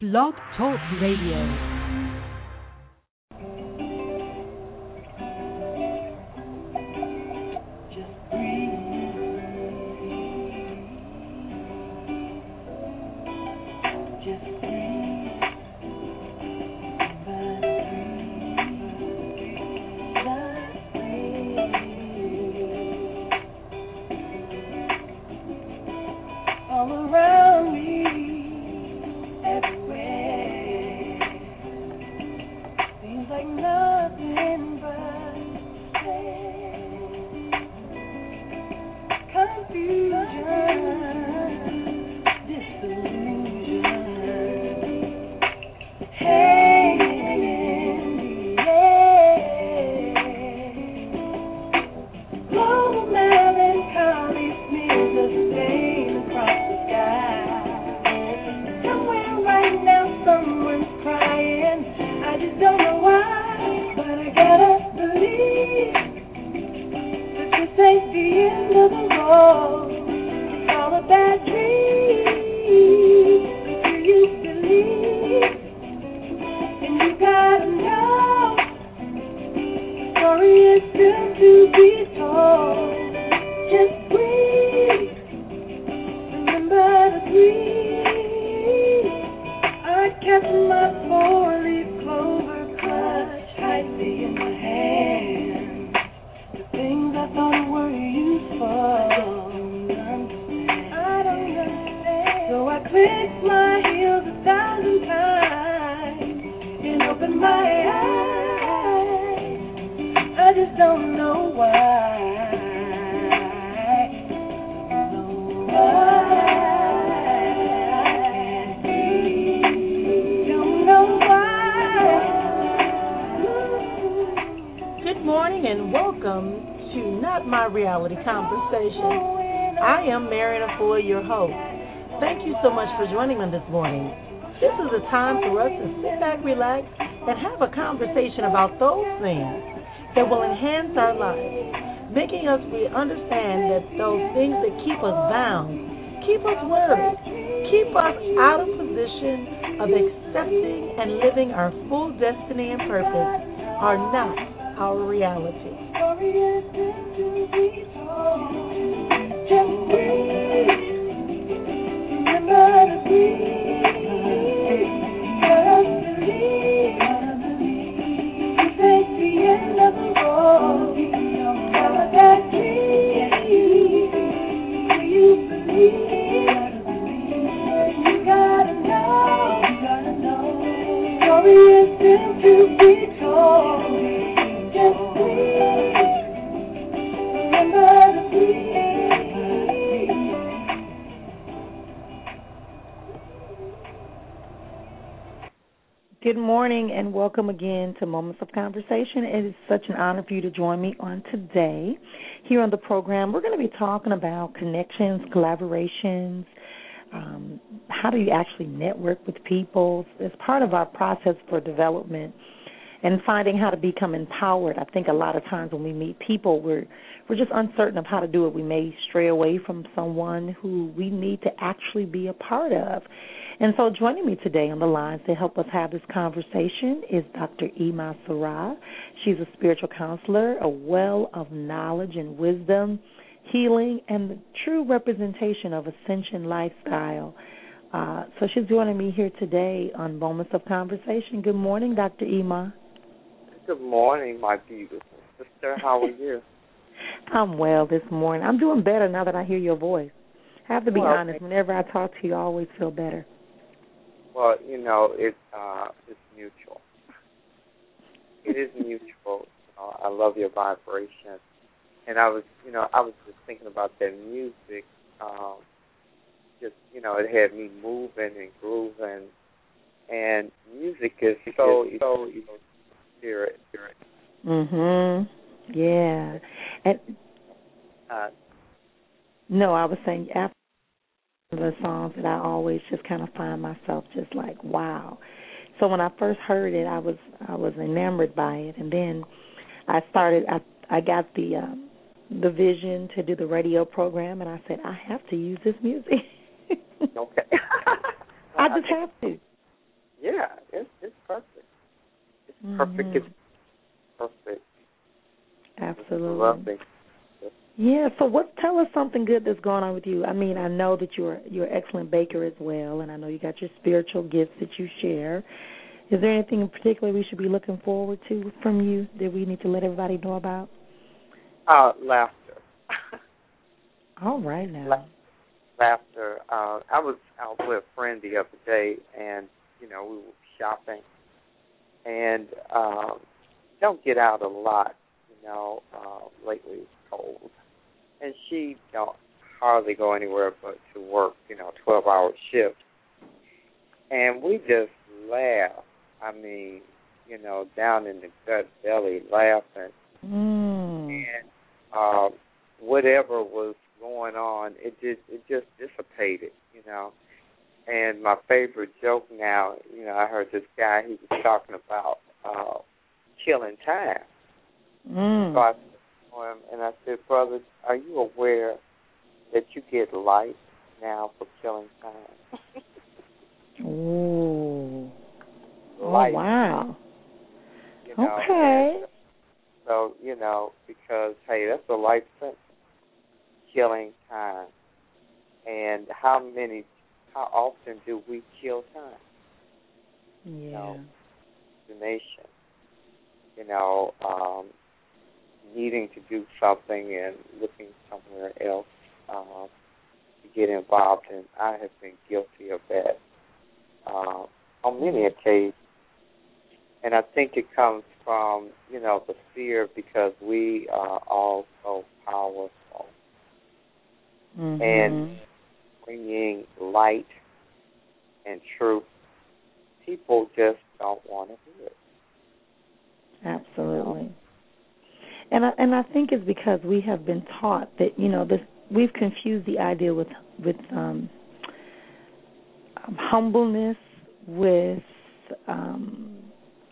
Blog Talk Radio. king. About those things that will enhance our lives, making us we understand that those things that keep us bound, keep us worried, keep us out of position of accepting and living our full destiny and purpose are not our reality. Good morning and welcome again to Moments of Conversation. It is such an honor for you to join me on today. Here on the program, we're going to be talking about connections, collaborations, um, how do you actually network with people as part of our process for development and finding how to become empowered. I think a lot of times when we meet people, we're we're just uncertain of how to do it. We may stray away from someone who we need to actually be a part of. And so, joining me today on the line to help us have this conversation is Dr. Emah Sara. She's a spiritual counselor, a well of knowledge and wisdom, healing, and the true representation of ascension lifestyle. Uh, so, she's joining me here today on Moments of Conversation. Good morning, Dr. Emah. Good morning, my beautiful sister. How are you? I'm well this morning. I'm doing better now that I hear your voice. I have to be well, honest. Whenever I talk to you, I always feel better. Well, you know, it's uh, it's mutual. It is mutual. Uh, I love your vibration, and I was, you know, I was just thinking about that music. Um, just, you know, it had me moving and grooving, and music is so so spirit. spirit. Mhm. Yeah. And uh, no, I was saying after the songs that I always just kind of find myself just like wow. So when I first heard it, I was I was enamored by it, and then I started. I I got the um, the vision to do the radio program, and I said I have to use this music. okay. I just have to. Yeah, it's it's perfect. It's perfect. Mm-hmm. It's perfect. Absolutely. It's lovely. Yeah. So, what? Tell us something good that's going on with you. I mean, I know that you're you're an excellent baker as well, and I know you got your spiritual gifts that you share. Is there anything in particular we should be looking forward to from you that we need to let everybody know about? Uh, laughter. All right now. La- laughter. Uh, I was out with a friend the other day, and you know we were shopping, and um, don't get out a lot. You know, uh, lately it's cold, and she don't hardly go anywhere but to work. You know, twelve hour shifts, and we just laugh. I mean, you know, down in the gut belly, laughing, mm. and uh, whatever was going on, it just it just dissipated. You know, and my favorite joke now, you know, I heard this guy he was talking about uh killing time. Mm. So I to him and I said, Brother, are you aware that you get life now for killing time? Ooh. life. Oh wow. You know, okay. and so, you know, because hey, that's a life sentence. Killing time. And how many how often do we kill time? Yeah. You know, the nation. You know, um, needing to do something and looking somewhere else um, to get involved in. I have been guilty of that uh, on many occasions, and I think it comes from you know the fear because we are all so powerful, mm-hmm. and bringing light and truth, people just don't want to hear it. Absolutely. And I, and I think it's because we have been taught that you know this we've confused the idea with with um, um, humbleness with um,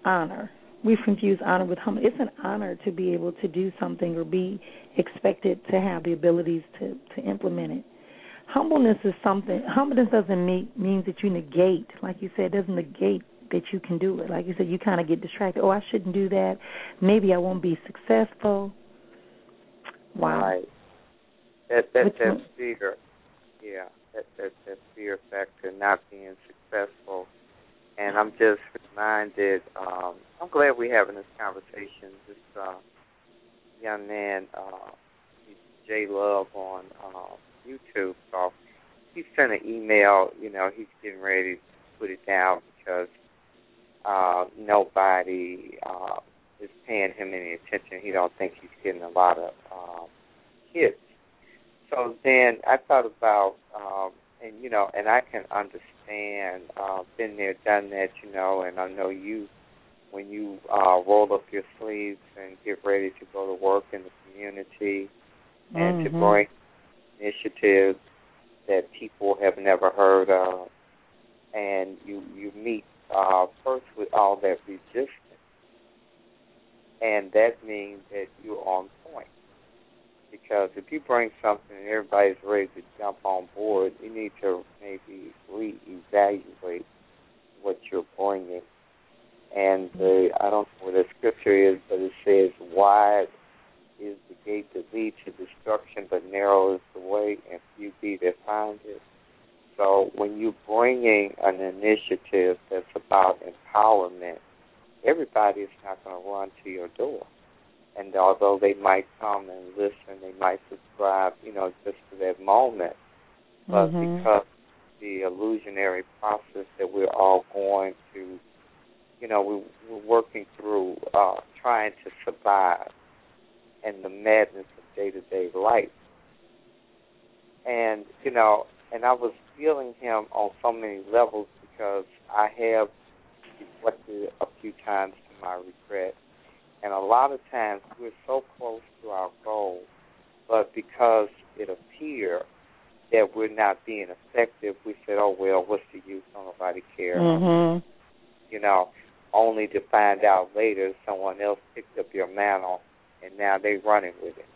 honor. We've confused honor with humble. It's an honor to be able to do something or be expected to have the abilities to to implement it. Humbleness is something. Humbleness doesn't mean means that you negate, like you said, doesn't negate that you can do it. Like you said, you kind of get distracted. Oh, I shouldn't do that. Maybe I won't be successful. Wow. Right. That that Which that one? fear, yeah, that that that fear factor, not being successful, and I'm just reminded. Um, I'm glad we're having this conversation. This uh, young man, uh, J Love on uh, YouTube, so he sent an email. You know, he's getting ready to put it down because uh, nobody uh, is paying him any attention. He don't think he's getting a lot of um, hits. So then I thought about, um, and you know, and I can understand, uh, been there, done that, you know, and I know you, when you uh, roll up your sleeves and get ready to go to work in the community, and to Mhm. bring initiatives that people have never heard of, and you you meet uh, first with all that resistance, and that means that you're on point. Because if you bring something and everybody's ready to jump on board, you need to maybe reevaluate what you're bringing. And the, I don't know what the scripture is, but it says, "Wide is the gate that leads to destruction, but narrow is the way, and few be that find it." So when you're bringing an initiative that's about empowerment, everybody is not going to run to your door. And although they might come and listen, they might subscribe, you know, just for that moment. But Mhm. because the illusionary process that we're all going to, you know, we, we're working through uh, trying to survive and the madness of day to day life. And, you know, and I was feeling him on so many levels because I have reflected a few times to my regret. And a lot of times we're so close to our goal, but because it appears that we're not being effective, we said, oh, well, what's the use? Don't nobody care. Mhm. You know, only to find out later someone else picked up your mantle and now they're running with it.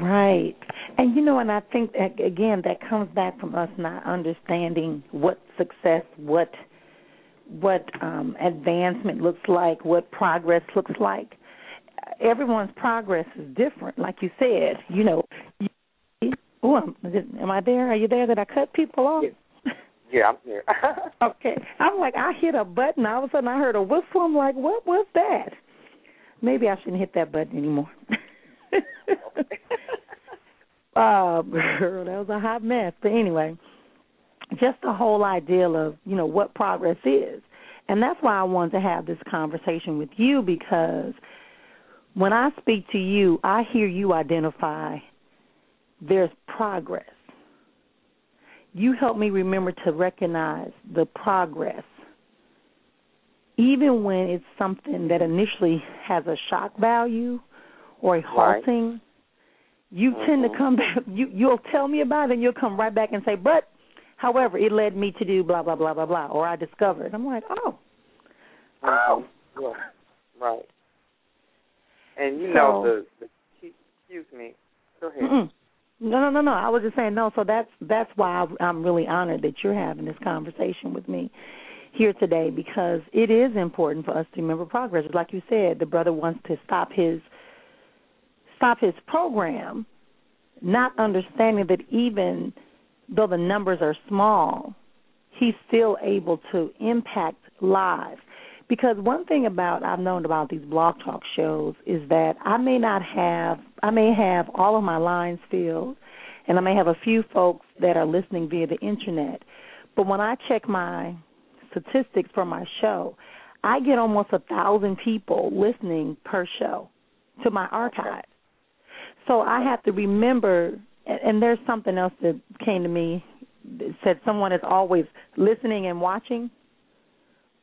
Right. And you know, and I think that again that comes back from us not understanding what success, what what um advancement looks like, what progress looks like. Everyone's progress is different, like you said. You know, oh, am I there? Are you there? That I cut people off? Yeah, yeah I'm here. okay, I'm like I hit a button. All of a sudden, I heard a whistle. I'm like, what was that? Maybe I shouldn't hit that button anymore. uh, girl, that was a hot mess. But anyway, just the whole idea of you know what progress is, and that's why I wanted to have this conversation with you because when I speak to you, I hear you identify there's progress. You help me remember to recognize the progress, even when it's something that initially has a shock value or a halting. Right. You mm-hmm. tend to mm-hmm. come back. You you'll tell me about it, and you'll come right back and say, "But, however, it led me to do blah blah blah blah blah," or I discovered. I'm like, "Oh, wow, yeah. right." And you so, know the, the excuse me. Go ahead. Mm-mm. No, no, no, no. I was just saying no. So that's that's why I'm really honored that you're having this conversation with me here today because it is important for us to remember progress. Like you said, the brother wants to stop his stop his program, not understanding that even though the numbers are small, he's still able to impact lives. Because one thing about I've known about these blog talk shows is that I may not have I may have all of my lines filled and I may have a few folks that are listening via the internet. But when I check my statistics for my show, I get almost a thousand people listening per show to my archive. So I have to remember and there's something else that came to me that said someone is always listening and watching.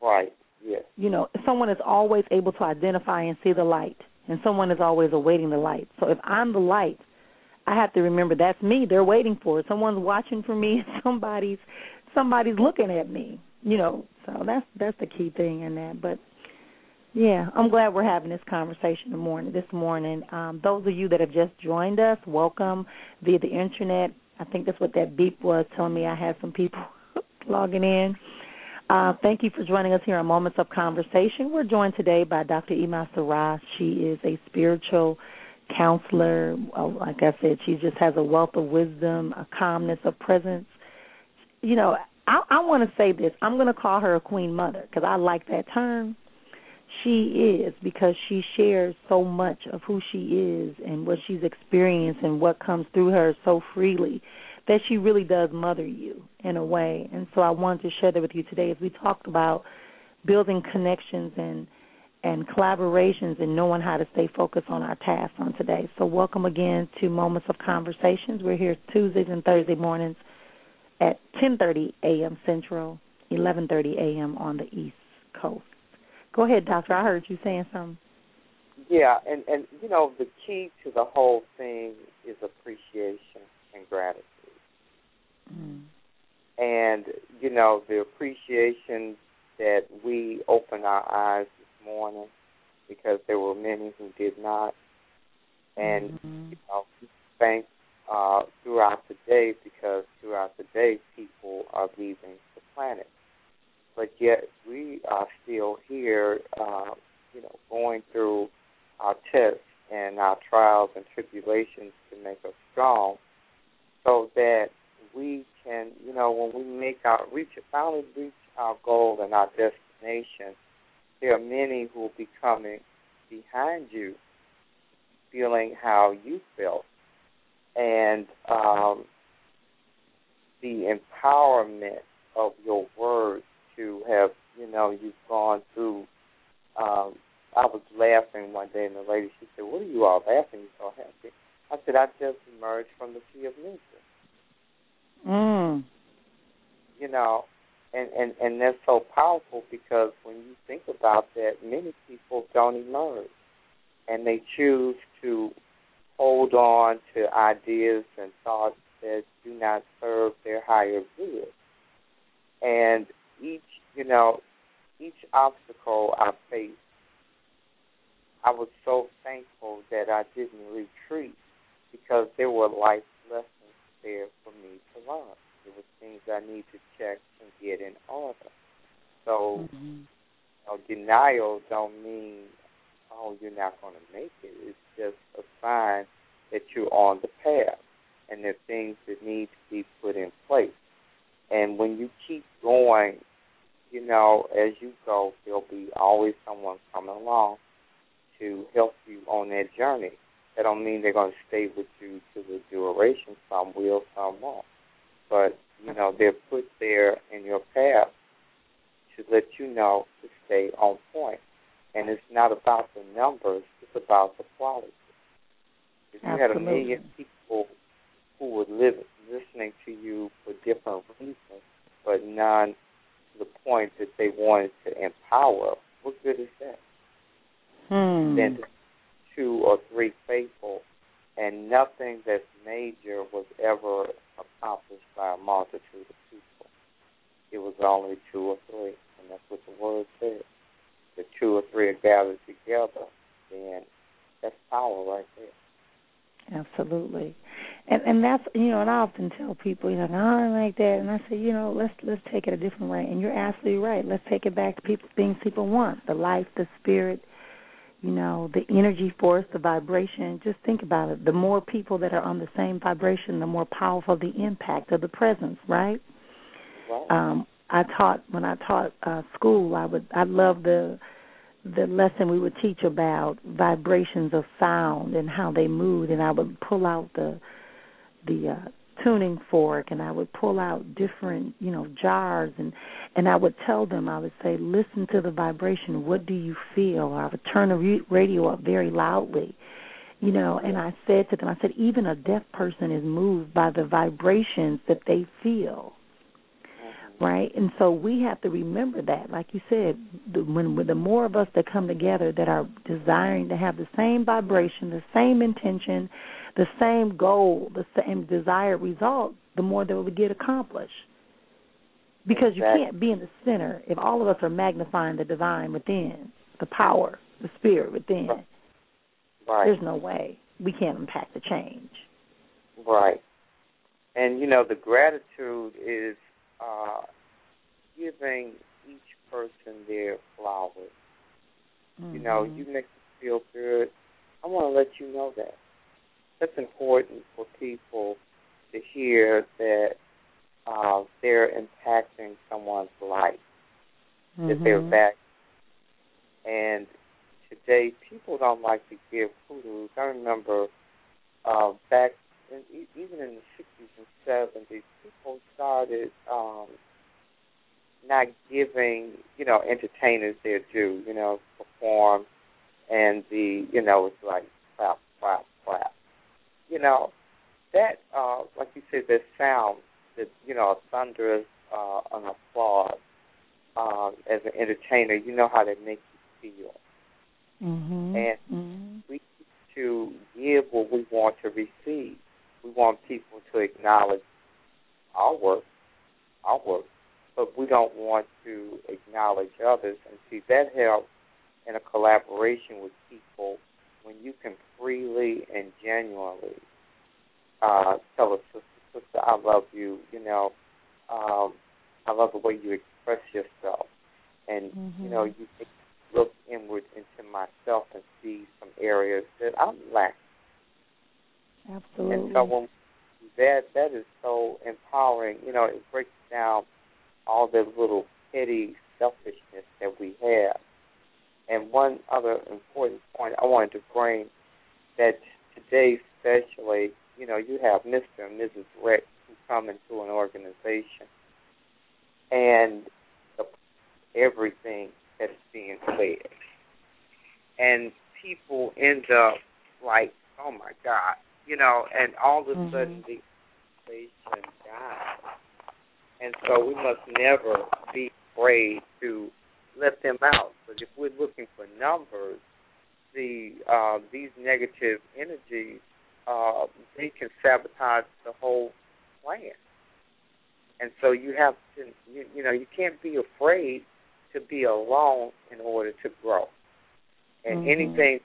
Right. Yes. You know, someone is always able to identify and see the light, and someone is always awaiting the light. So if I'm the light, I have to remember that's me. They're waiting for it. Someone's watching for me. Somebody's somebody's looking at me. You know, so that's that's the key thing in that. But yeah, I'm glad we're having this conversation morning. This morning, um, those of you that have just joined us, welcome via the internet. I think that's what that beep was telling me. I had some people logging in. Uh, thank you for joining us here on Moments of Conversation. We're joined today by Dr. Emah Sara. She is a spiritual counselor. Like I said, she just has a wealth of wisdom, a calmness, a presence. You know, I, I want to say this. I'm going to call her a queen mother because I like that term. She is because she shares so much of who she is and what she's experienced and what comes through her so freely that she really does mother you in a way. And so I wanted to share that with you today as we talked about building connections and and collaborations and knowing how to stay focused on our tasks on today. So welcome again to Moments of Conversations. We're here Tuesdays and Thursday mornings at 10:30 a.m. Central, 11:30 a.m. on the East Coast. Go ahead, Doctor. I heard you saying something. Yeah, and and you know the key to the whole thing is appreciation and gratitude. Mm. And, you know, the appreciation that we opened our eyes this morning because there were many who did not. And, mm-hmm. you know, thank uh, throughout the day because throughout the day people are leaving the planet. But yet we are still here, uh, you know, going through our tests and our trials and tribulations to make us strong so that we can, you know, when we make our reach, finally reach our goal and our destination, there are many who will be coming behind you, feeling how you felt, and um, the empowerment of your words to have, you know, you've gone through. Um, I was laughing one day, and the lady she said, "What are you all laughing? You so happy?" I said, "I just emerged from the sea of misery." Mm. You know, and and and that's so powerful because when you think about that, many people don't emerge, and they choose to hold on to ideas and thoughts that do not serve their higher good. And each, you know, each obstacle I faced, I was so thankful that I didn't retreat because there were life lessons there for me to learn. There were things I need to check and get in order. So mm-hmm. you know, denial don't mean oh you're not going to make it. It's just a sign that you're on the path, and there are things that need to be put in place. And when you keep going, you know, as you go, there'll be always someone coming along to help you on that journey. That don't mean they're going to stay with you to the duration. Some will, some won't. But you know, they're put there in your path to let you know to stay on point. And it's not about the numbers; it's about the quality. If you Absolutely. had a million people who would live listening to you for different reasons, but none to the point that they wanted to empower, what good is that? Hmm. Then two or three faithful, and nothing that's major was ever accomplished by a multitude of people. It was only two or three, and that's what the word says. The two or three are gathered together, then that's power right there. Absolutely. And and that's you know, and I often tell people, you know, no, I don't like that and I say, you know, let's let's take it a different way and you're absolutely right. Let's take it back to people things people want. The life, the spirit, you know, the energy force, the vibration. Just think about it. The more people that are on the same vibration, the more powerful the impact of the presence, right? Right. Um, I taught when I taught uh school, I would I love the the lesson we would teach about vibrations of sound and how they moved and I would pull out the the uh tuning fork and I would pull out different, you know, jars and and I would tell them I would say listen to the vibration, what do you feel? I would turn the radio up very loudly. You know, and I said to them I said even a deaf person is moved by the vibrations that they feel right? And so we have to remember that, like you said, the, when, when the more of us that come together that are desiring to have the same vibration, the same intention, the same goal, the same desired result, the more that we get accomplished. Because exactly. you can't be in the center if all of us are magnifying the divine within, the power, the spirit within. Right. There's no way we can't impact the change. Right. And you know the gratitude is uh, giving each person their flowers. Mm-hmm. You know, you make me feel good. I want to let you know that. That's important for people to hear that uh, they're impacting someone's life, mm-hmm. that they're back. And today, people don't like to give kudos. I remember uh, back in, even in the 60s and 70s, people started um, not giving, you know, entertainers their due, you know, perform, and the, you know, it's like clap, clap, clap. You know, that, uh, like you said, that sound, that, you know, a thunderous, uh, an applause, uh, as an entertainer, you know how that makes you feel. Mm-hmm. And mm-hmm. we to give what we want to receive. We want people to acknowledge our work, our work, but we don't want to acknowledge others. And see, that helps in a collaboration with people when you can freely and genuinely uh, tell a sister, sister, I love you. You know, um, I love the way you express yourself, and mm-hmm. you know, you look inward into myself and see some areas that I'm lacking. Absolutely. And so when that that is so empowering. You know, it breaks down all the little petty selfishness that we have. And one other important point I wanted to bring that today, especially, you know, you have Mr. and Mrs. Rex who come into an organization, and everything that's being said, and people end up like, oh my God, you know, and all of a mm-hmm. sudden the organization dies. And so we must never be afraid to let them out. But if we're looking for numbers, the uh, these negative energies uh, they can sabotage the whole plan. And so you have to, you, you know, you can't be afraid to be alone in order to grow. And mm-hmm. anything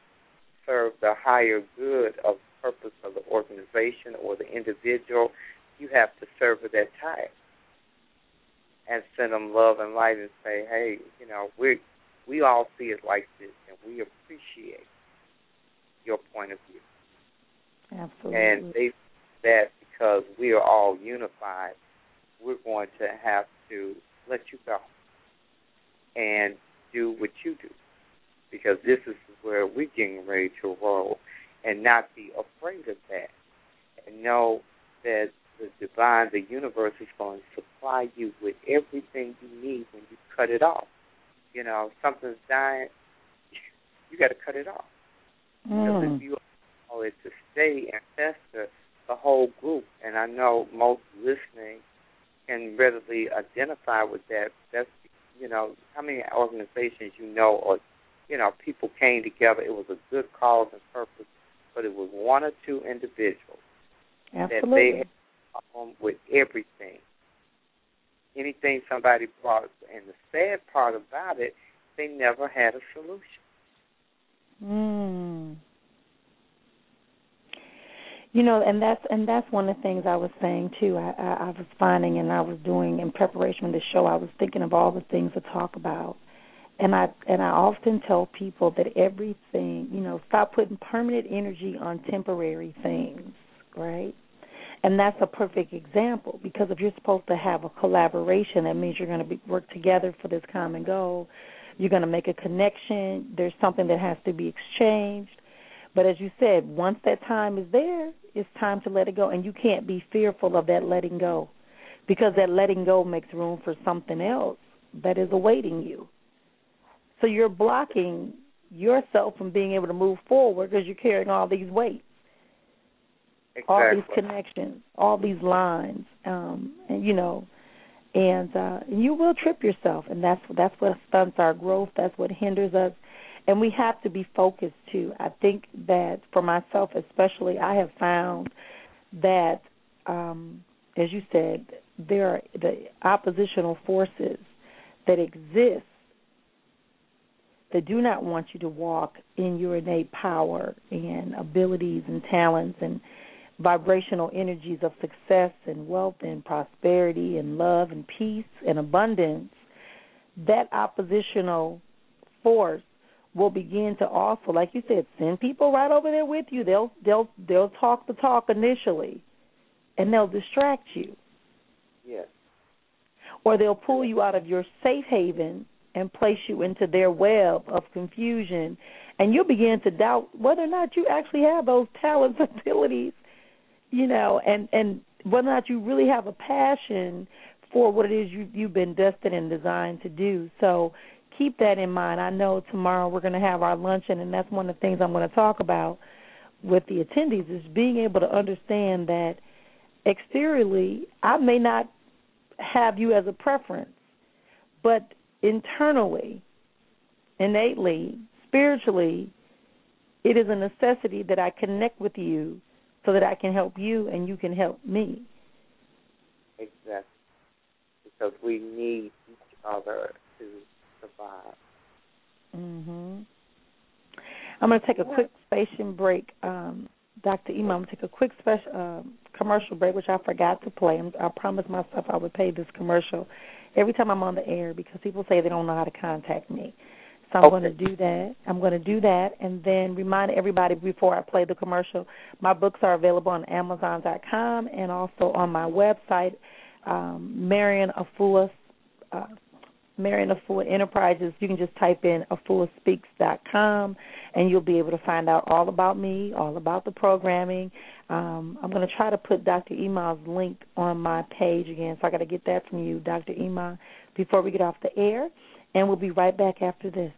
serve the higher good of purpose of the organization or the individual, you have to serve with that time. and send them love and light and say, hey, you know, we we all see it like this, and we appreciate your point of view. Absolutely. And they that because we are all unified, we're going to have to let you go and do what you do because this is where we're getting ready to roll and not be afraid of that and know that the divine, the universe is going to supply you with everything you need when you cut it off. You know, something's dying, you got to cut it off. Because Mm. if you allow it to stay and fester, the whole group, and I know most listening can readily identify with that. That's you know how many organizations you know or you know people came together. It was a good cause and purpose, but it was one or two individuals that they had a problem with everything. Anything somebody brought, and the sad part about it, they never had a solution. Mm. You know, and that's and that's one of the things I was saying too. I, I, I was finding, and I was doing in preparation for the show. I was thinking of all the things to talk about, and I and I often tell people that everything, you know, stop putting permanent energy on temporary things, right? And that's a perfect example because if you're supposed to have a collaboration, that means you're going to be, work together for this common goal. You're going to make a connection. There's something that has to be exchanged. But as you said, once that time is there, it's time to let it go. And you can't be fearful of that letting go because that letting go makes room for something else that is awaiting you. So you're blocking yourself from being able to move forward because you're carrying all these weights Exactly. all these connections, all these lines, um, and you know, and uh, you will trip yourself, and that's that's what stunts our growth. That's what hinders us, and we have to be focused too. I think that for myself, especially, I have found that, um, as you said, there are the oppositional forces that exist that do not want you to walk in your innate power and abilities and talents and vibrational energies of success and wealth and prosperity and love and peace and abundance, that oppositional force will begin to also, like you said, send people right over there with you. They'll they'll they'll talk the talk initially, and they'll distract you, Yes. or they'll pull you out of your safe haven and place you into their web of confusion, and you'll begin to doubt whether or not you actually have those talents, abilities, you know, and and whether or not you really have a passion for what it is you you've been destined and designed to do. So keep that in mind. I know tomorrow we're going to have our luncheon, and that's one of the things I'm going to talk about with the attendees is being able to understand that exteriorly I may not have you as a preference, but internally, innately, spiritually, it is a necessity that I connect with you so that I can help you and you can help me. Exactly. Because we need each other to survive. Mhm. I'm going to take a quick station break. Um, Dr. Emah, I'm going to take a quick special um, commercial break, which I forgot to play. I promised myself I would play this commercial every time I'm on the air because people say they don't know how to contact me. So I'm Okay. going to do that. I'm going to do that, and then remind everybody before I play the commercial. My books are available on Amazon.com and also on my website, um, Marrian Efua, uh, Marrian Efua Enterprises. You can just type in efuaspeaks.com, and you'll be able to find out all about me, all about the programming. Um, I'm going to try to put Dr. Emah's link on my page again, so I got to get that from you, Dr. Emah, before we get off the air, and we'll be right back after this.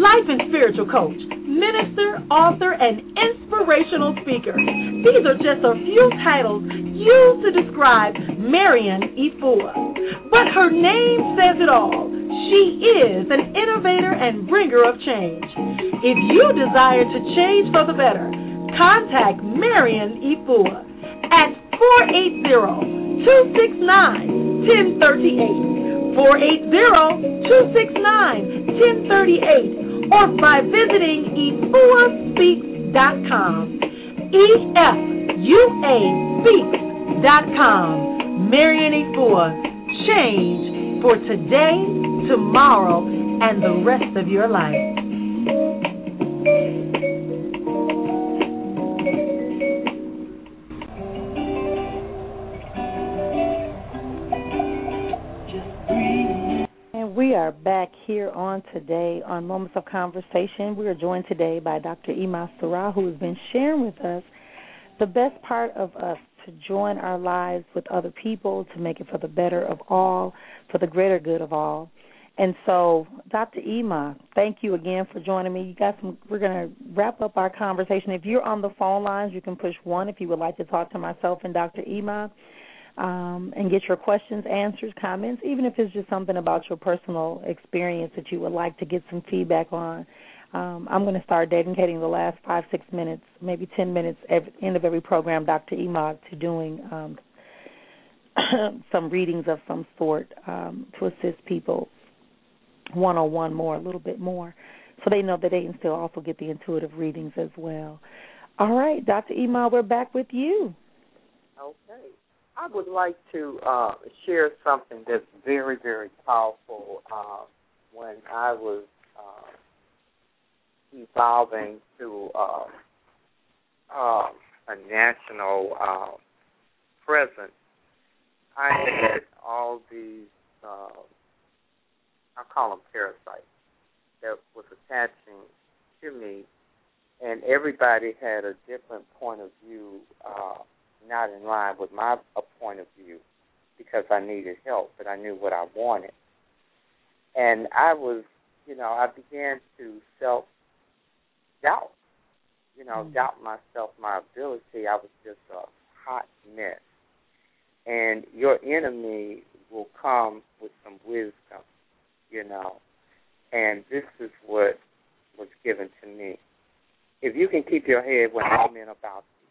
life and spiritual coach, minister, author, and inspirational speaker. These are just a few titles used to describe Marrian Efua. But her name says it all. She is an innovator and bringer of change. If you desire to change for the better, contact Marrian Efua at 480-269-1038. 480-269-1038 or by visiting efuaspeaks.com. Speaks.com. E-F-U-A Speaks.com. Marrian Efua. Change for today, tomorrow, and the rest of your life. Are back here on today on Moments of Conversation. We are joined today by Dr. Emah Sara, who has been sharing with us the best part of us to join our lives with other people, to make it for the better of all, for the greater good of all. And so, Dr. Emah, thank you again for joining me. You got some. We're going to wrap up our conversation. If you're on the phone lines, you can push one if you would like to talk to myself and Dr. Emah um, and get your questions, answers, comments, even if it's just something about your personal experience that you would like to get some feedback on. Um, I'm going to start dedicating the last five, six minutes, maybe ten minutes at the end of every program, Dr. Emah, to doing um, some readings of some sort um, to assist people one on one more, a little bit more, so they know that they can still also get the intuitive readings as well. All right, Dr. Emah, we're back with you. Okay. I would like to uh, share something that's very, very powerful. Uh, when I was uh, evolving to uh, uh, a national uh, presence, I had all these, uh, I call them parasites, that was attaching to me, and everybody had a different point of view. Uh, not in line with my point of view because I needed help, but I knew what I wanted. And I was, you know, I began to self doubt, you know, mm-hmm. doubt myself, my ability. I was just a hot mess. And your enemy will come with some wisdom, you know. And this is what was given to me. If you can keep your head when all men about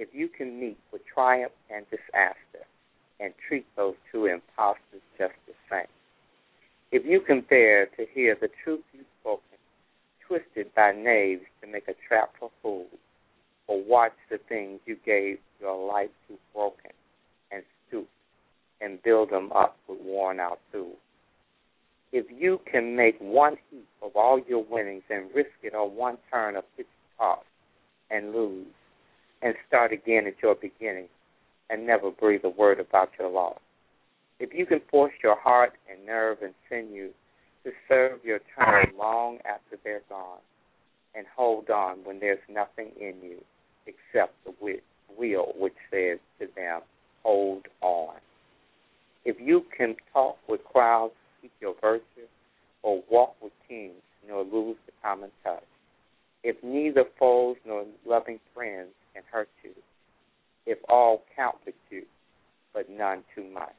if you can meet with triumph and disaster and treat those two impostors just the same, if you can bear to hear the truth you've spoken, twisted by knaves to make a trap for fools, or watch the things you gave your life to broken and stoop and build them up with worn out tools. If you can make one heap of all your winnings and risk it on one turn of pitch toss and lose, and start again at your beginning and never breathe a word about your loss. If you can force your heart and nerve and sinew to serve your turn long after they're gone and hold on when there's nothing in you except the will which says to them, hold on. If you can talk with crowds, keep your virtue, or walk with kings, nor lose the common touch. If neither foes nor loving friends can hurt you if all count with you, but none too much.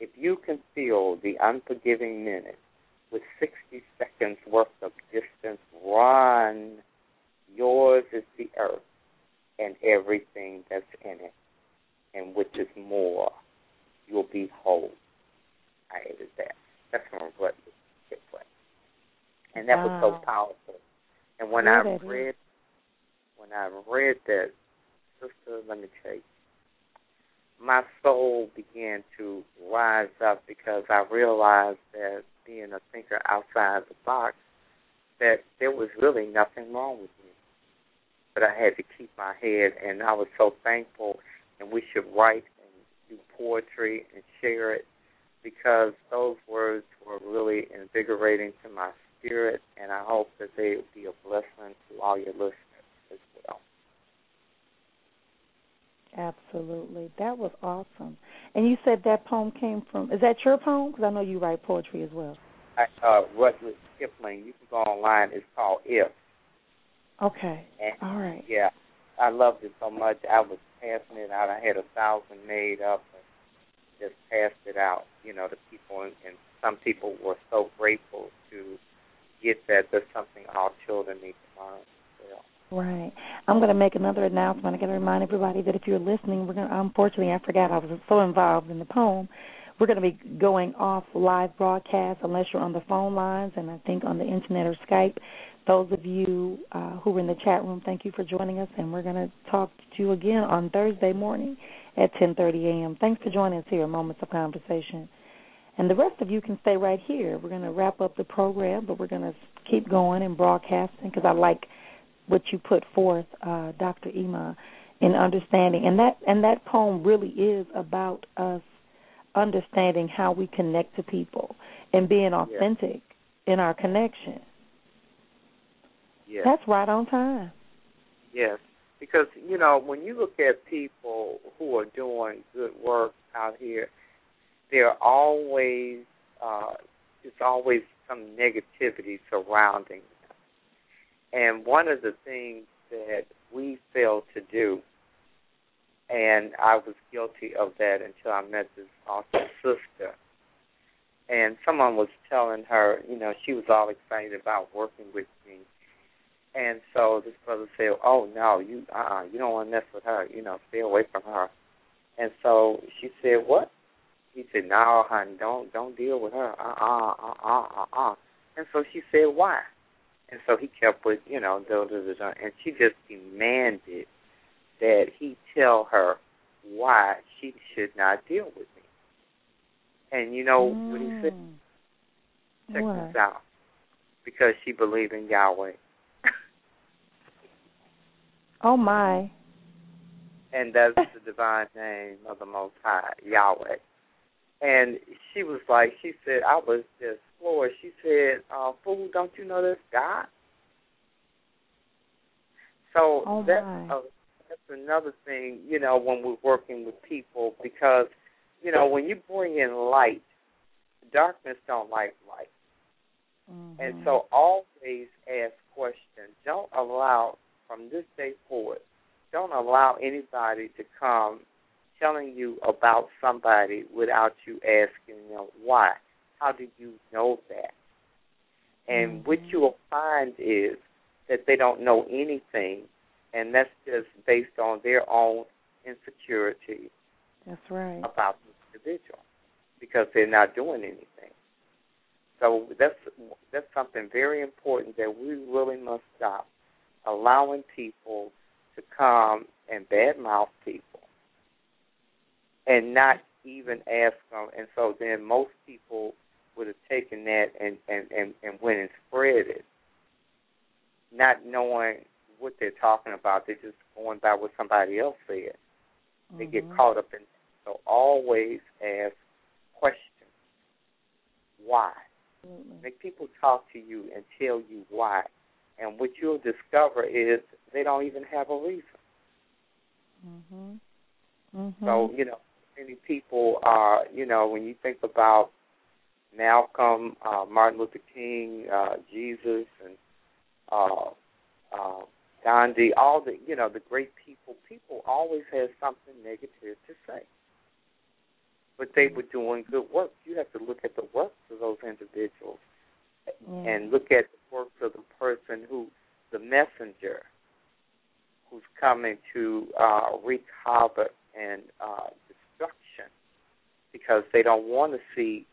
If you can feel the unforgiving minute with 60 seconds worth of distance, run. Yours is the earth and everything that's in it, and which is more. You'll be whole. I hated that. That's from Kipling. And that wow. was so powerful. And when I read when I read that, sister, let me tell you, my soul began to rise up because I realized that being a thinker outside the box, that there was really nothing wrong with me. But I had to keep my head, and I was so thankful. And we should write and do poetry and share it because those words were really invigorating to my spirit, and I hope that they will be a blessing to all your listeners. Absolutely. That was awesome. And you said that poem came from, is that your poem? Because I know you write poetry as well. I, uh, Rudyard Kipling, you can go online. It's called If. Okay. And, All right. Yeah. I loved it so much. I was passing it out. I had a thousand made up and just passed it out, you know, to people. And, and some people were so grateful to get that. There's something all children need to learn. Right. I'm going to make another announcement. I got to remind everybody that if you're listening, we're going. To, unfortunately, I forgot I was so involved in the poem. We're going to be going off live broadcast unless you're on the phone lines, and I think on the internet or Skype. Those of you uh, who are in the chat room, thank you for joining us, and we're going to talk to you again on Thursday morning at 10:30 a.m. Thanks for joining us here Moments of Conversation. And the rest of you can stay right here. We're going to wrap up the program, but we're going to keep going and broadcasting because I like what you put forth, uh, Dr. Emah, in understanding, and that and that poem really is about us understanding how we connect to people and being authentic yes. in our connection. Yes. That's right on time. Yes, because you know when you look at people who are doing good work out here, there are always uh, it's always some negativity surrounding and one of the things that we fail to do, and I was guilty of that until I met this awesome sister. And someone was telling her, you know, she was all excited about working with me. And so this brother said, "Oh no, you uh uh you don't want to mess with her. You know, stay away from her." And so she said, "What?" He said, "No, honey, don't don't deal with her. Uh uh uh uh uh." And so she said, "Why?" And so he kept with, you know, da, da, da, da, and she just demanded that he tell her why she should not deal with me. And you know mm. what he said? Check what? this out. Because she believed in Yahweh. oh my. And that's the divine name of the Most High, Yahweh. And she was like, she said, I was just floored. She said, uh, fool, don't you know this God? So oh that's, uh, that's another thing, you know, when we're working with people because, you know, when you bring in light, darkness don't like light. Mm-hmm. And so always ask questions. Don't allow, from this day forward, don't allow anybody to come telling you about somebody without you asking them why. How do you know that? And mm-hmm. what you will find is that they don't know anything, and that's just based on their own insecurity. That's right. About the individual because they're not doing anything. So that's that's something very important that we really must stop allowing people to come and badmouth people and not even ask them. And so then most people would have taken that and and and, and went and spread it, not knowing what they're talking about. They're just going by what somebody else said. Mm-hmm. They get caught up in. So always ask questions. Why? Absolutely. Make people talk to you and tell you why. And what you'll discover is they don't even have a reason. Mhm. Mhm. So you know, many people are. You know, when you think about Malcolm, uh, Martin Luther King, uh, Jesus, and uh, uh, Gandhi, all the you know the great people. People always have something negative to say, but they were doing good work. You have to look at the works of those individuals, Yeah. and look at the works of the person who, the messenger, who's coming to uh, wreak havoc and uh, destruction, because they don't want to see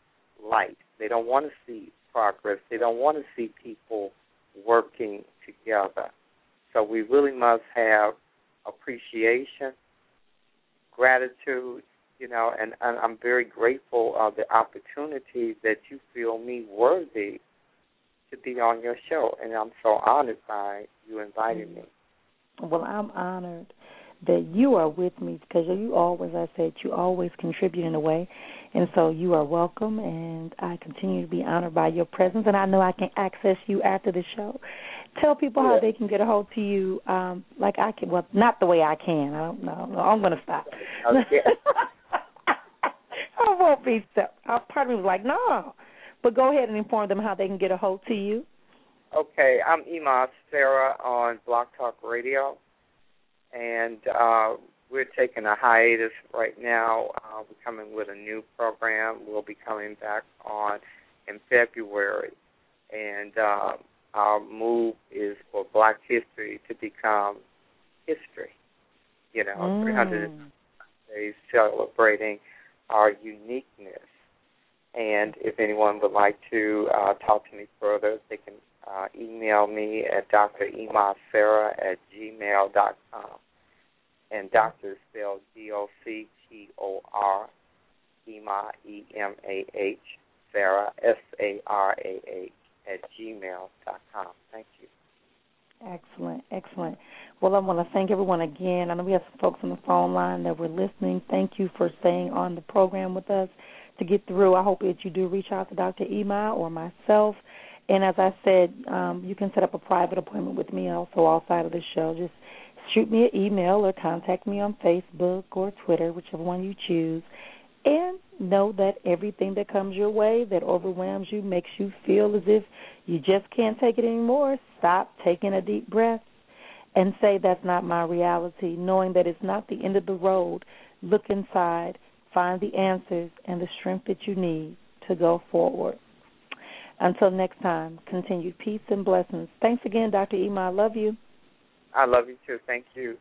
light. They don't want to see progress. They don't want to see people working together. So we really must have appreciation, gratitude, you know, and, and I'm very grateful of the opportunity that you feel me worthy to be on your show, and I'm so honored by you inviting me. Well, I'm honored that you are with me because you always, I said, you always contribute in a way. And so you are welcome, and I continue to be honored by your presence. And I know I can access you after the show. Tell people how they can get a hold to you, um, like I can. Well, not the way I can. I don't know. No, I'm going to stop. Okay. I won't be. So, uh, part of me was like, no. But go ahead and inform them how they can get a hold to you. Okay, I'm Emah Sarah on BlogTalk Radio, and uh, we're taking a hiatus right now. Uh, we're coming with a new program. We'll be coming back on in February, and uh, our move is for Black History to become history. You know, mm. 300 days celebrating our uniqueness. And if anyone would like to uh, talk to me further, they can uh, email me at dremahsarah at gmail.com. And doctor spelled D O C T O R, Emah, E M A H, Sarah, S A R A H, at gmail dot com. Thank you. Excellent, excellent. Well, I want to thank everyone again. I know we have some folks on the phone line that were listening. Thank you for staying on the program with us to get through. I hope that you do reach out to Dr. Emah or myself. And as I said, um, you can set up a private appointment with me also outside of the show. Just shoot me an email or contact me on Facebook or Twitter, whichever one you choose. And know that everything that comes your way that overwhelms you makes you feel as if you just can't take it anymore. Stop taking a deep breath and say that's not my reality, knowing that it's not the end of the road. Look inside, find the answers and the strength that you need to go forward. Until next time, continued peace and blessings. Thanks again, Dr. Emah. I love you. I love you too. Thank you.